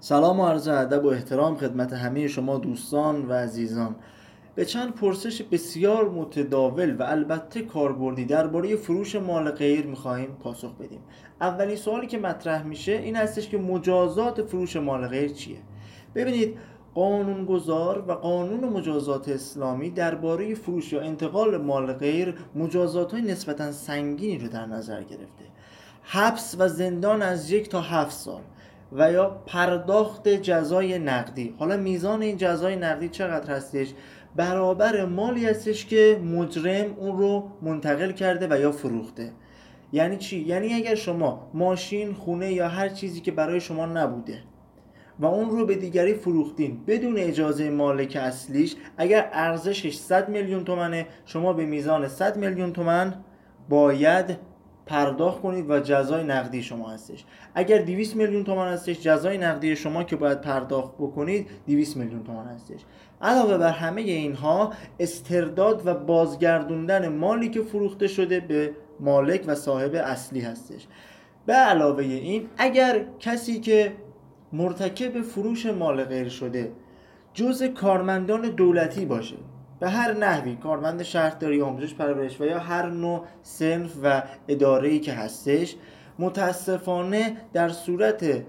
سلام و عرض ادب و احترام خدمت همه شما دوستان و عزیزان. به چند پرسش بسیار متداول و البته کاربردی درباره فروش مال غیر می‌خواهیم پاسخ بدیم. اولین سوالی که مطرح میشه این هستش که مجازات فروش مال غیر چیه؟ ببینید قانونگذار و قانون مجازات اسلامی درباره فروش یا انتقال مال غیر مجازات های نسبتا سنگینی رو در نظر گرفته. حبس و زندان از یک تا هفت سال. و یا پرداخت جزای نقدی. حالا میزان این جزای نقدی چقدر هستش؟ برابر مالی هستش که مجرم اون رو منتقل کرده و یا فروخته. یعنی چی؟ یعنی اگر شما ماشین خونه یا هر چیزی که برای شما نبوده و اون رو به دیگری فروختین بدون اجازه مالک اصلیش اگر ارزشش 100 میلیون تومنه شما به میزان 100 میلیون تومن باید پرداخت کنید و جزای نقدی شما هستش. اگر 200 میلیون تومان هستش جزای نقدی شما که باید پرداخت بکنید 200 میلیون تومان هستش. علاوه بر همه اینها استرداد و بازگردوندن مالی که فروخته شده به مالک و صاحب اصلی هستش. به علاوه این اگر کسی که مرتکب فروش مال غیر شده جز کارمندان دولتی باشه به هر نحوی کارمند شهرداری آموزش پرورش و یا هر نوع سنف و اداره که هستش متاسفانه در صورت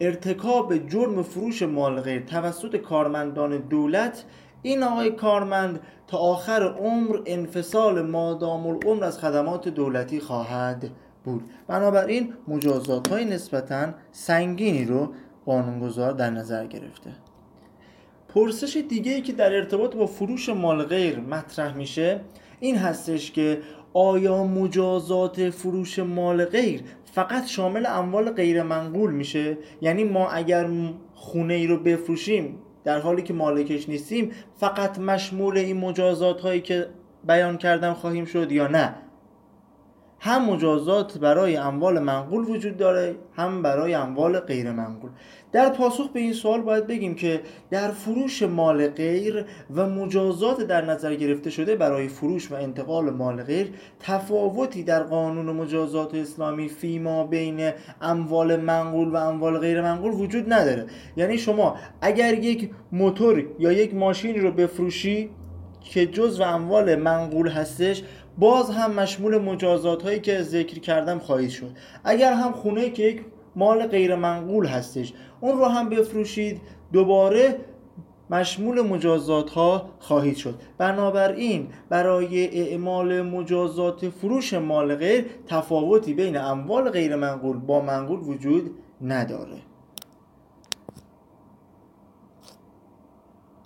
ارتکاب جرم فروش مال غیر توسط کارمندان دولت این آقای کارمند تا آخر عمر انفصال مادام العمر از خدمات دولتی خواهد بود. بنابراین مجازات های نسبتا سنگینی رو قانونگذار در نظر گرفته. پرسش دیگه ای که در ارتباط با فروش مال غیر مطرح میشه این هستش که آیا مجازات فروش مال غیر فقط شامل اموال غیر منقول میشه؟ یعنی ما اگر خونه ای رو بفروشیم در حالی که مالکش نیستیم فقط مشمول این مجازات هایی که بیان کردم خواهیم شد یا نه؟ هم مجازات برای اموال منقول وجود داره هم برای اموال غیر منقول. در پاسخ به این سوال باید بگیم که در فروش مال غیر و مجازات در نظر گرفته شده برای فروش و انتقال مال غیر تفاوتی در قانون مجازات اسلامی فیما بین اموال منقول و اموال غیر منقول وجود نداره. یعنی شما اگر یک موتور یا یک ماشین رو بفروشی که جز و اموال منقول هستش باز هم مشمول مجازات هایی که ذکر کردم خواهید شد. اگر هم خونه که یک مال غیر منقول هستش اون رو هم بفروشید دوباره مشمول مجازات ها خواهید شد. بنابراین برای اعمال مجازات فروش مال غیر تفاوتی بین اموال غیر منقول با منقول وجود نداره.